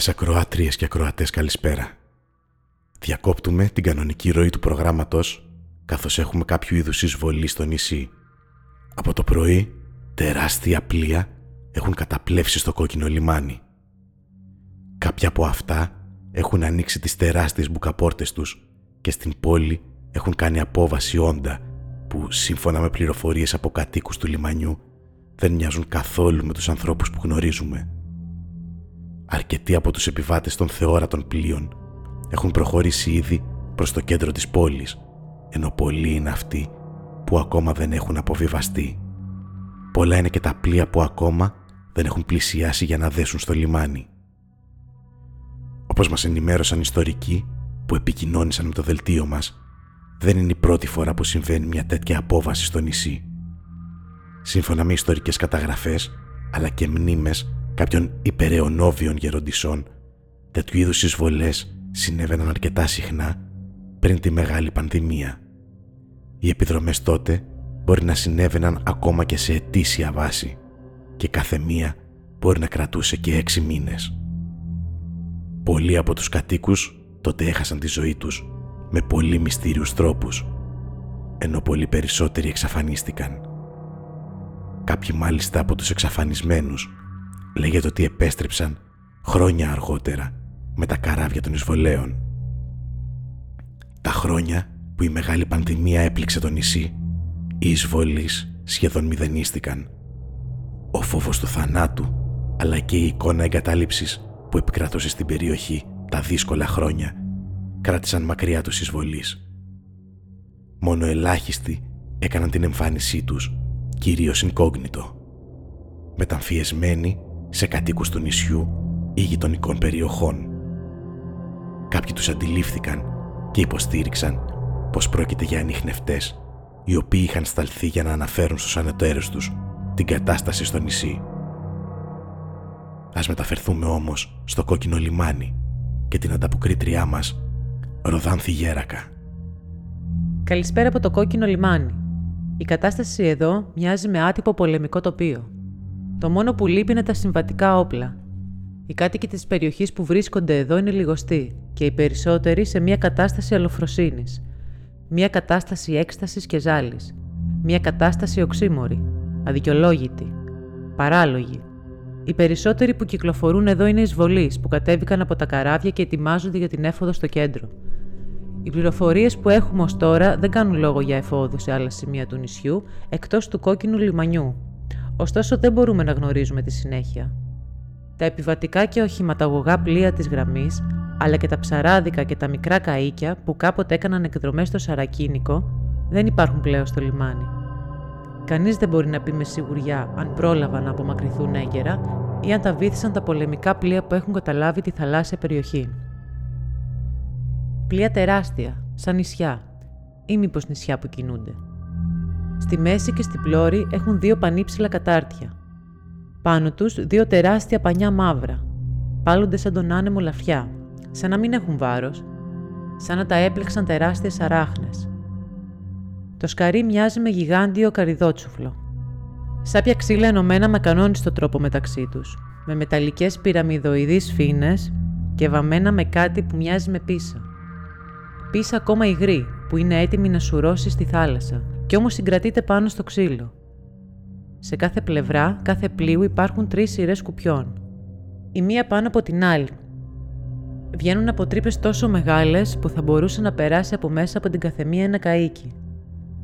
Αγαπητές ακροάτριες και ακροατές καλησπέρα. Διακόπτουμε την κανονική ροή του προγράμματος καθώς έχουμε κάποιο είδους εισβολή στο νησί. Από το πρωί τεράστια πλοία έχουν καταπλέψει στο κόκκινο λιμάνι. Κάποια από αυτά έχουν ανοίξει τις τεράστιες μπουκαπόρτες τους και στην πόλη έχουν κάνει απόβαση όντα που σύμφωνα με πληροφορίες από κατοίκους του λιμανιού δεν μοιάζουν καθόλου με τους ανθρώπους που γνωρίζουμε. Αρκετοί από τους επιβάτες των θεόρατων πλοίων έχουν προχωρήσει ήδη προς το κέντρο της πόλης, ενώ πολλοί είναι αυτοί που ακόμα δεν έχουν αποβιβαστεί. Πολλά είναι και τα πλοία που ακόμα δεν έχουν πλησιάσει για να δέσουν στο λιμάνι. Όπως μας ενημέρωσαν ιστορικοί που επικοινώνησαν με το δελτίο μας, δεν είναι η πρώτη φορά που συμβαίνει μια τέτοια απόβαση στο νησί. Σύμφωνα με ιστορικές καταγραφές, αλλά και μνήμες κάποιων υπεραιωνόβιων γεροντισών, τέτοιου είδους εισβολές συνέβαιναν αρκετά συχνά πριν τη μεγάλη πανδημία. Οι επιδρομές τότε μπορεί να συνέβαιναν ακόμα και σε ετήσια βάση και κάθε μία μπορεί να κρατούσε και έξι μήνες. Πολλοί από τους κατοίκους τότε έχασαν τη ζωή τους με πολύ μυστήριους τρόπους, ενώ πολύ περισσότεροι εξαφανίστηκαν. Κάποιοι μάλιστα από τους εξαφανισμένους λέγεται ότι επέστρεψαν χρόνια αργότερα με τα καράβια των εισβολέων. Τα χρόνια που η μεγάλη πανδημία έπληξε το νησί, οι εισβολείς σχεδόν μηδενίστηκαν. Ο φόβος του θανάτου, αλλά και η εικόνα εγκατάλειψης που επικρατούσε στην περιοχή τα δύσκολα χρόνια, κράτησαν μακριά τους εισβολείς. Μόνο ελάχιστοι έκαναν την εμφάνισή τους, κυρίως incognito. Μεταμφιεσμένοι σε κατοίκους του νησιού ή γειτονικών περιοχών. Κάποιοι τους αντιλήφθηκαν και υποστήριξαν πως πρόκειται για ανιχνευτές οι οποίοι είχαν σταλθεί για να αναφέρουν στους ανεταίρους τους την κατάσταση στο νησί. Ας μεταφερθούμε όμως στο κόκκινο λιμάνι και την ανταποκρίτριά μας, Ροδάνθη Γέρακα. Καλησπέρα από το κόκκινο λιμάνι. Η κατάσταση εδώ μοιάζει με άτυπο πολεμικό τοπίο. Το μόνο που λείπει είναι τα συμβατικά όπλα. Οι κάτοικοι της περιοχής που βρίσκονται εδώ είναι λιγοστοί και οι περισσότεροι σε μια κατάσταση αλοφροσύνη. Μια κατάσταση έκστασης και ζάλης. Μια κατάσταση οξύμορη. Αδικαιολόγητη. Παράλογη. Οι περισσότεροι που κυκλοφορούν εδώ είναι εισβολείς που κατέβηκαν από τα καράβια και ετοιμάζονται για την έφοδο στο κέντρο. Οι πληροφορίες που έχουμε ως τώρα δεν κάνουν λόγο για εφόδους σε άλλα σημεία του νησιού εκτός του κόκκινου λιμανιού, ωστόσο δεν μπορούμε να γνωρίζουμε τη συνέχεια. Τα επιβατικά και οχηματαγωγά πλοία της γραμμής, αλλά και τα ψαράδικα και τα μικρά καΐκια που κάποτε έκαναν εκδρομές στο Σαρακίνικο, δεν υπάρχουν πλέον στο λιμάνι. Κανείς δεν μπορεί να πει με σιγουριά αν πρόλαβαν να απομακρυνθούν έγκαιρα ή αν τα βήθησαν τα πολεμικά πλοία που έχουν καταλάβει τη θαλάσσια περιοχή. Πλοία τεράστια, σαν νησιά, ή μήπως νησιά που κινούνται. Στη μέση και στην πλώρη έχουν δύο πανύψηλα κατάρτια. Πάνω τους δύο τεράστια πανιά μαύρα. Πάλλονται σαν τον άνεμο λαφιά, σαν να μην έχουν βάρος, σαν να τα έπλεξαν τεράστιες αράχνες. Το σκαρί μοιάζει με γιγάντιο καριδότσουφλο. Σάπια ξύλα ενωμένα με κανόνιστο τρόπο μεταξύ τους, με μεταλλικές πυραμιδοειδείς φίνες και βαμμένα με κάτι που μοιάζει με πίσα. Πίσα ακόμα υγρή, που είναι έτοιμη να σουρώσει στη θάλασσα και όμως συγκρατείται πάνω στο ξύλο. Σε κάθε πλευρά, κάθε πλοίου υπάρχουν τρεις σειρές κουπιών. Η μία πάνω από την άλλη. Βγαίνουν από τρύπες τόσο μεγάλες που θα μπορούσε να περάσει από μέσα από την καθεμία ένα καΐκι.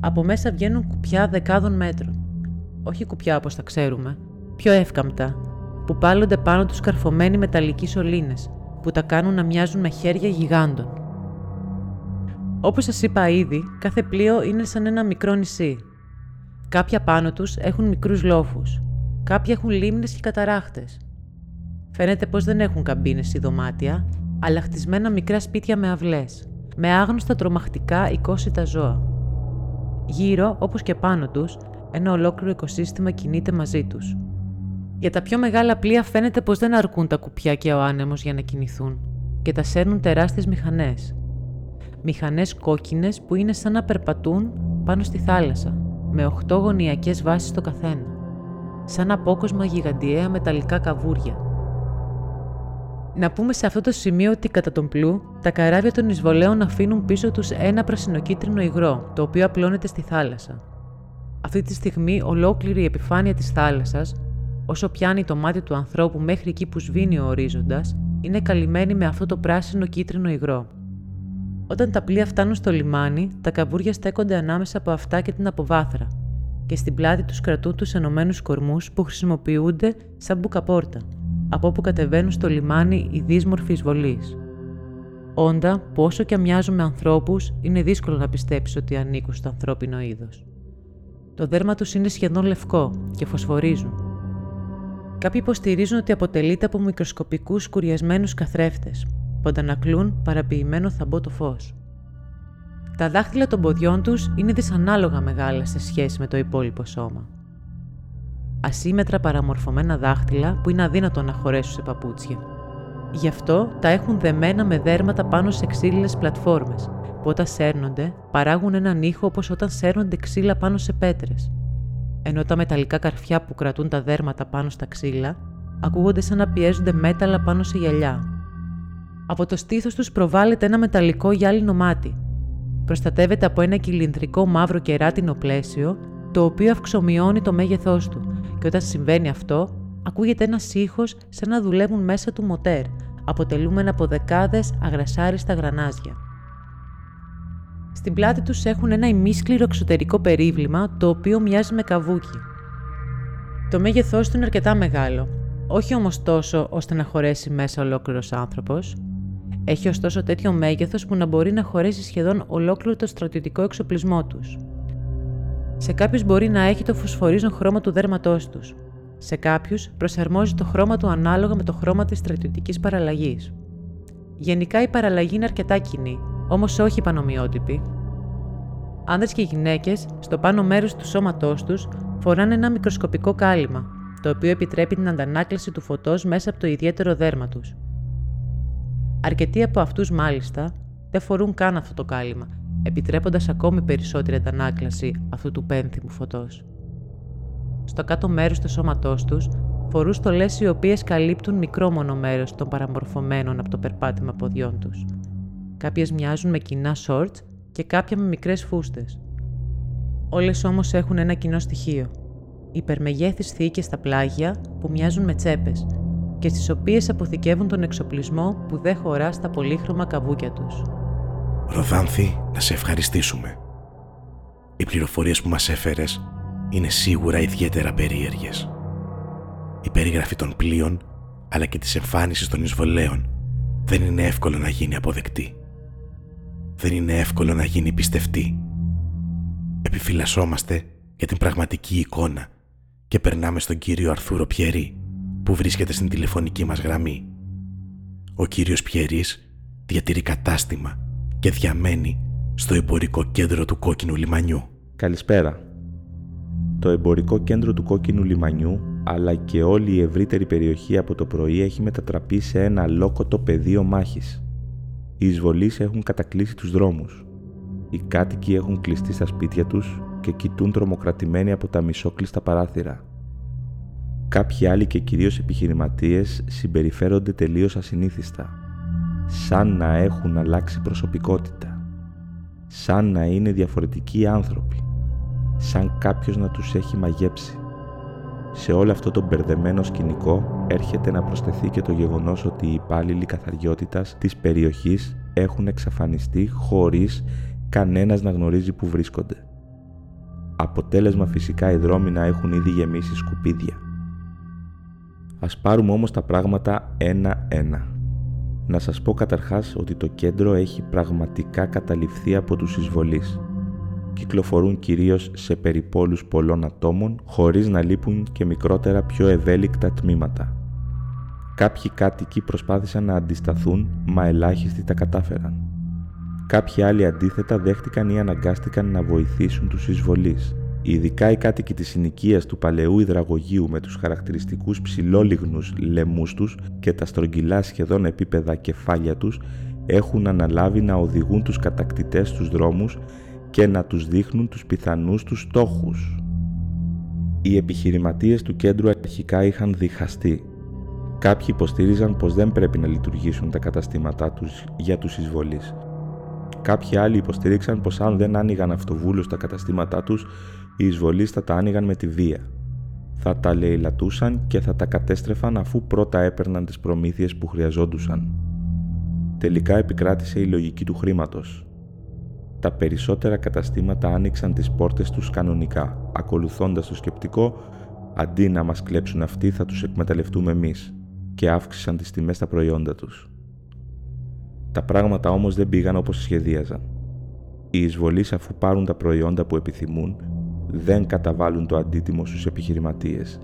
Από μέσα βγαίνουν κουπιά δεκάδων μέτρων. Όχι κουπιά όπως τα ξέρουμε, πιο εύκαμπτα, που πάλλονται πάνω τους καρφωμένοι μεταλλικοί σωλήνες, που τα κάνουν να μοιάζουν με χέρια γιγάντων. Όπως σας είπα ήδη, κάθε πλοίο είναι σαν ένα μικρό νησί. Κάποια πάνω τους έχουν μικρούς λόφους. Κάποιοι έχουν λίμνες και καταράχτες. Φαίνεται πως δεν έχουν καμπίνες ή δωμάτια, αλλά χτισμένα μικρά σπίτια με αυλές, με άγνωστα τρομακτικά οικόσιτα ζώα. Γύρω, όπως και πάνω τους, ένα ολόκληρο οικοσύστημα κινείται μαζί τους. Για τα πιο μεγάλα πλοία φαίνεται πως δεν αρκούν τα κουπιά και ο άνεμος για να κινηθούν και τα σέρνουν τεράστιες μηχανές, μηχανές κόκκινες που είναι σαν να περπατούν πάνω στη θάλασσα, με οχτώ γωνιακές βάσεις το καθένα, σαν απόκοσμα γιγαντιαία μεταλλικά καβούρια. Να πούμε σε αυτό το σημείο ότι κατά τον πλού, τα καράβια των εισβολέων αφήνουν πίσω τους ένα πρασινοκίτρινο υγρό, το οποίο απλώνεται στη θάλασσα. Αυτή τη στιγμή ολόκληρη η επιφάνεια της θάλασσας, όσο πιάνει το μάτι του ανθρώπου μέχρι εκεί που σβήνει ο ορίζοντας, είναι καλυμμένη με αυτό το πράσινο κίτρινο υγρό. Όταν τα πλοία φτάνουν στο λιμάνι, τα καβούρια στέκονται ανάμεσα από αυτά και την αποβάθρα και στην πλάτη τους κρατούν τους ενωμένους κορμούς που χρησιμοποιούνται σαν μπουκαπόρτα, από όπου κατεβαίνουν στο λιμάνι οι δύσμορφοι εισβολείς. Όντα που όσο και μοιάζουν με ανθρώπους, είναι δύσκολο να πιστέψεις ότι ανήκουν στο ανθρώπινο είδος. Το δέρμα τους είναι σχεδόν λευκό και φωσφορίζουν. Κάποιοι υποστηρίζουν ότι αποτελείται από μικροσκοπικούς σκουριασμένους καθρέφτες, που αντανακλούν παραποιημένο θαμπό το φως. Τα δάχτυλα των ποδιών τους είναι δυσανάλογα μεγάλα σε σχέση με το υπόλοιπο σώμα. Ασύμετρα παραμορφωμένα δάχτυλα που είναι αδύνατο να χωρέσουν σε παπούτσια. Γι' αυτό τα έχουν δεμένα με δέρματα πάνω σε ξύλινες πλατφόρμες, που όταν σέρνονται παράγουν έναν ήχο όπως όταν σέρνονται ξύλα πάνω σε πέτρες. Ενώ τα μεταλλικά καρφιά που κρατούν τα δέρματα πάνω στα ξύλα ακούγονται σαν να πιέζονται μέταλλα πάνω σε γυαλιά. Από το στήθος τους προβάλλεται ένα μεταλλικό γυάλινο μάτι. Προστατεύεται από ένα κυλινδρικό μαύρο κεράτινο πλαίσιο, το οποίο αυξομειώνει το μέγεθός του και όταν συμβαίνει αυτό, ακούγεται ένας ήχος σαν να δουλεύουν μέσα του μοτέρ, αποτελούμενα από δεκάδες αγρασάριστα γρανάζια. Στην πλάτη τους έχουν ένα ημίσκληρο εξωτερικό περίβλημα, το οποίο μοιάζει με καβούκι. Το μέγεθός του είναι αρκετά μεγάλο, όχι όμως τόσο ώστε να χωρέσει μέσα ολόκληρος άνθρωπος. Έχει ωστόσο τέτοιο μέγεθος που να μπορεί να χωρέσει σχεδόν ολόκληρο το στρατιωτικό εξοπλισμό τους. Σε κάποιους μπορεί να έχει το φωσφορίζον χρώμα του δέρματός τους. Σε κάποιους προσαρμόζει το χρώμα του ανάλογα με το χρώμα της στρατιωτικής παραλλαγής. Γενικά η παραλλαγή είναι αρκετά κοινή, όμως όχι πανομοιότυπη. Άνδρες και γυναίκες, στο πάνω μέρος του σώματός τους, φοράνε ένα μικροσκοπικό κάλυμα, το οποίο επιτρέπει την αντανάκλαση του φωτός μέσα από το ιδιαίτερο δέρμα τους. Αρκετοί από αυτούς μάλιστα δεν φορούν καν αυτό το κάλυμα, επιτρέποντας ακόμη περισσότερη αντανάκλαση αυτού του πένθυμου φωτός. Στο κάτω μέρος του σώματός τους φορούν στολές οι οποίες καλύπτουν μικρό μόνο μέρος των παραμορφωμένων από το περπάτημα ποδιών τους. Κάποιες μοιάζουν με κοινά shorts και κάποια με μικρές φούστες. Όλες όμως έχουν ένα κοινό στοιχείο. Υπερμεγέθεις θήκες στα πλάγια που μοιάζουν με τσέπες και στις οποίες αποθηκεύουν τον εξοπλισμό που δεν χωρά στα πολύχρωμα καβούκια τους. Ροδάνθη, να σε ευχαριστήσουμε. Οι πληροφορίες που μας έφερες είναι σίγουρα ιδιαίτερα περίεργες. Η περιγραφή των πλοίων αλλά και της εμφάνισης των εισβολέων δεν είναι εύκολο να γίνει αποδεκτή. Δεν είναι εύκολο να γίνει πιστευτή. Επιφυλασσόμαστε για την πραγματική εικόνα και περνάμε στον κύριο Αρθούρο Πιερή που βρίσκεται στην τηλεφωνική μας γραμμή. Ο κύριος Πιερής διατηρεί κατάστημα και διαμένει στο εμπορικό κέντρο του Κόκκινου Λιμανιού. Καλησπέρα. Το εμπορικό κέντρο του Κόκκινου Λιμανιού αλλά και όλη η ευρύτερη περιοχή από το πρωί έχει μετατραπεί σε ένα λόκοτο πεδίο μάχης. Οι εισβολείς έχουν κατακλείσει τους δρόμους. Οι κάτοικοι έχουν κλειστεί στα σπίτια τους και κοιτούν τρομοκρατημένοι από τα μισόκλειστα παράθυρα. Κάποιοι άλλοι και κυρίως επιχειρηματίες συμπεριφέρονται τελείως ασυνήθιστα, σαν να έχουν αλλάξει προσωπικότητα, σαν να είναι διαφορετικοί άνθρωποι, σαν κάποιος να τους έχει μαγέψει. Σε όλο αυτό το μπερδεμένο σκηνικό έρχεται να προσθεθεί και το γεγονός ότι οι υπάλληλοι καθαριότητας της περιοχής έχουν εξαφανιστεί χωρίς κανένας να γνωρίζει που βρίσκονται. Αποτέλεσμα φυσικά οι δρόμοι να έχουν ήδη γεμίσει σκουπίδια. Ας πάρουμε όμως τα πράγματα ένα-ένα. Να σας πω καταρχάς ότι το κέντρο έχει πραγματικά καταληφθεί από τους εισβολείς. Κυκλοφορούν κυρίως σε περιπόλους πολλών ατόμων, χωρίς να λείπουν και μικρότερα πιο ευέλικτα τμήματα. Κάποιοι κάτοικοι προσπάθησαν να αντισταθούν, μα ελάχιστοι τα κατάφεραν. Κάποιοι άλλοι αντίθετα δέχτηκαν ή αναγκάστηκαν να βοηθήσουν τους εισβολείς. Ειδικά οι κάτοικοι της συνοικίας του παλαιού υδραγωγείου με τους χαρακτηριστικούς ψηλόλιγνους λαιμούς τους και τα στρογγυλά σχεδόν επίπεδα κεφάλια τους έχουν αναλάβει να οδηγούν τους κατακτητές στους δρόμους και να τους δείχνουν τους πιθανούς τους στόχους. Οι επιχειρηματίες του κέντρου αρχικά είχαν διχαστεί Κάποιοι υποστήριζαν πως δεν πρέπει να λειτουργήσουν τα καταστήματά τους για τους εισβολείς. Κάποιοι άλλοι υποστήριξαν πως αν δεν άνοιγαν αυτοβούλους τα καταστήματά τους, οι εισβολείς θα τα άνοιγαν με τη βία. Θα τα λαιλατούσαν και θα τα κατέστρεφαν αφού πρώτα έπαιρναν τις προμήθειες που χρειαζόντουσαν. Τελικά επικράτησε η λογική του χρήματος. Τα περισσότερα καταστήματα άνοιξαν τις πόρτες τους κανονικά, ακολουθώντας το σκεπτικό «αντί να μας κλέψουν αυτοί θα τους εκμεταλλευτούμε εμείς» και αύξησαν τις τιμές στα προϊόντα τους. Τα πράγματα όμως δεν πήγαν όπως σχεδίαζαν. Οι εισβολείς αφού πάρουν τα προϊόντα που επιθυμούν, δεν καταβάλουν το αντίτιμο στους επιχειρηματίες.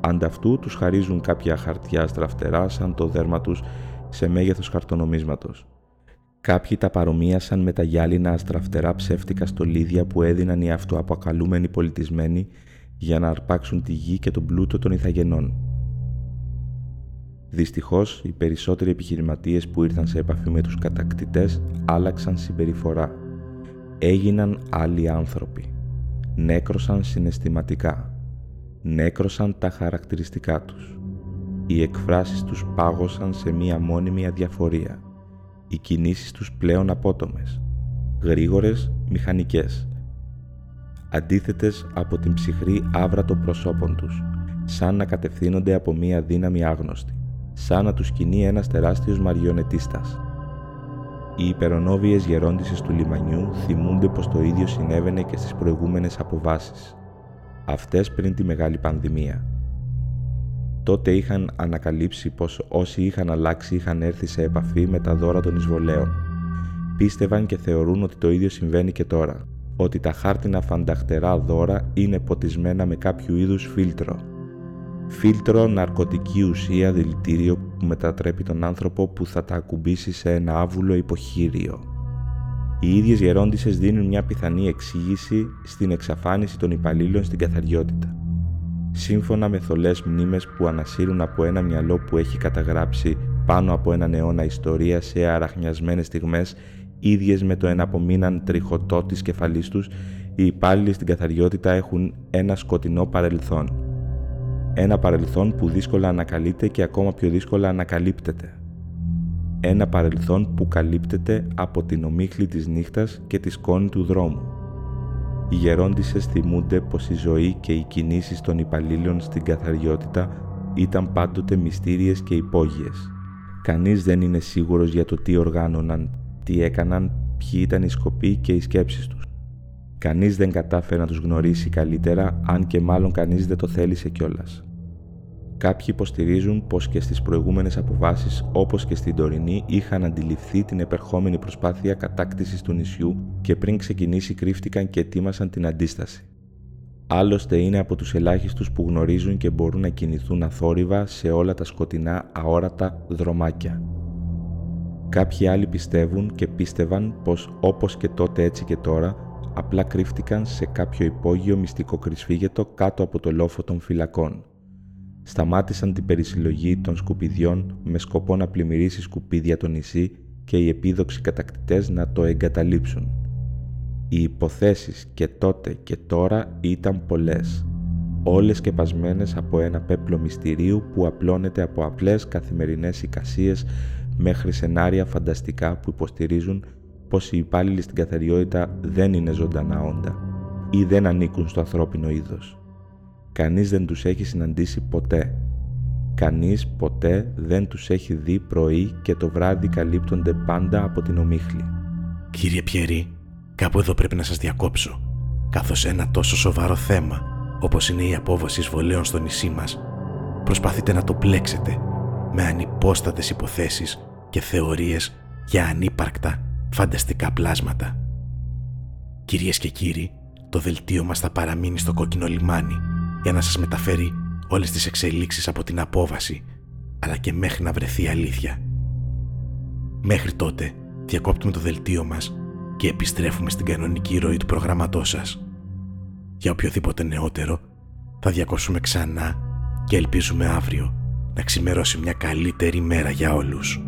Ανταυτού τους χαρίζουν κάποια χαρτιά στραφτερά σαν το δέρμα τους σε μέγεθος χαρτονομίσματος. Κάποιοι τα παρομοίασαν με τα γυάλινα αστραφτερά ψεύτικα στολίδια που έδιναν οι αυτοαποκαλούμενοι πολιτισμένοι για να αρπάξουν τη γη και τον πλούτο των Ιθαγενών. Δυστυχώς, οι περισσότεροι επιχειρηματίες που ήρθαν σε επαφή με τους κατακτητές άλλαξαν συμπεριφορά. Έγιναν άλλοι άνθρωποι. Νέκρωσαν συναισθηματικά. Νέκρωσαν τα χαρακτηριστικά τους. Οι εκφράσεις τους πάγωσαν σε μία μόνιμη αδιαφορία. Οι κινήσεις τους πλέον απότομες. Γρήγορες, μηχανικές. Αντίθετες από την ψυχρή άβρα των προσώπων τους, σαν να κατευθύνονται από μία δύναμη άγνωστη σαν να τους κινεί ένας τεράστιος μαριονετίστας. Οι υπερονόβιες γερόντισες του λιμανιού θυμούνται πως το ίδιο συνέβαινε και στις προηγούμενες αποβάσεις, αυτές πριν τη μεγάλη πανδημία. Τότε είχαν ανακαλύψει πως όσοι είχαν αλλάξει είχαν έρθει σε επαφή με τα δώρα των εισβολέων. Πίστευαν και θεωρούν ότι το ίδιο συμβαίνει και τώρα, ότι τα χάρτινα φανταχτερά δώρα είναι ποτισμένα με κάποιο είδους φίλτρο, Φίλτρο ναρκωτική ουσία δηλητήριο που μετατρέπει τον άνθρωπο που θα τα ακουμπήσει σε ένα άβουλο υποχείριο. Οι ίδιες γερόντισες δίνουν μια πιθανή εξήγηση στην εξαφάνιση των υπαλλήλων στην καθαριότητα. Σύμφωνα με θολές μνήμες που ανασύρουν από ένα μυαλό που έχει καταγράψει πάνω από έναν αιώνα ιστορία σε αραχνιασμένες στιγμές ίδιες με το εναπομείναν τριχωτό της κεφαλής τους, οι υπάλληλοι στην καθαριότητα έχουν ένα σκοτεινό παρελθόν – ένα παρελθόν που δύσκολα ανακαλείται και ακόμα πιο δύσκολα ανακαλύπτεται. Ένα παρελθόν που καλύπτεται από την ομίχλη της νύχτας και τη σκόνη του δρόμου. Οι γερόντισες θυμούνται πως η ζωή και οι κινήσεις των υπαλλήλων στην καθαριότητα ήταν πάντοτε μυστήριες και υπόγειες. Κανείς δεν είναι σίγουρος για το τι οργάνωναν, τι έκαναν, ποιοι ήταν οι σκοποί και οι σκέψεις τους. Κανείς δεν κατάφερε να τους γνωρίσει καλύτερα, αν και μάλλον κανείς δεν το θέλησε κιόλας. Κάποιοι υποστηρίζουν πως και στις προηγούμενες αποβάσεις όπως και στην τωρινή είχαν αντιληφθεί την επερχόμενη προσπάθεια κατάκτησης του νησιού και πριν ξεκινήσει κρύφτηκαν και ετοίμασαν την αντίσταση. Άλλωστε είναι από τους ελάχιστους που γνωρίζουν και μπορούν να κινηθούν αθόρυβα σε όλα τα σκοτεινά αόρατα δρομάκια. Κάποιοι άλλοι πιστεύουν και πίστευαν πως όπως και τότε έτσι και τώρα απλά κρύφτηκαν σε κάποιο υπόγειο μυστικό κρυσφύγετο κάτω από το λόφο των φυλακών σταμάτησαν την περισυλλογή των σκουπιδιών με σκοπό να πλημμυρίσει σκουπίδια το νησί και οι επίδοξοι κατακτητές να το εγκαταλείψουν. Οι υποθέσεις και τότε και τώρα ήταν πολλές, όλες σκεπασμένες από ένα πέπλο μυστηρίου που απλώνεται από απλές καθημερινές εικασίες μέχρι σενάρια φανταστικά που υποστηρίζουν πως οι υπάλληλοι στην καθαριότητα δεν είναι ζωντανά όντα ή δεν ανήκουν στο ανθρώπινο είδος. Κανείς δεν τους έχει συναντήσει ποτέ. Κανείς ποτέ δεν τους έχει δει πρωί και το βράδυ καλύπτονται πάντα από την ομίχλη. Κύριε Πιερή, κάπου εδώ πρέπει να σας διακόψω. Καθώς ένα τόσο σοβαρό θέμα, όπως είναι η απόβαση εισβολέων στο νησί μας, προσπαθείτε να το πλέξετε με ανυπόστατες υποθέσεις και θεωρίες για ανύπαρκτα φανταστικά πλάσματα. Κυρίες και κύριοι, το δελτίο μας θα παραμείνει στο κόκκινο λιμάνι για να σας μεταφέρει όλες τις εξελίξεις από την απόβαση, αλλά και μέχρι να βρεθεί αλήθεια. Μέχρι τότε διακόπτουμε το δελτίο μας και επιστρέφουμε στην κανονική ροή του προγραμματός σας. Για οποιοδήποτε νεότερο θα διακόψουμε ξανά και ελπίζουμε αύριο να ξημερώσει μια καλύτερη μέρα για όλους.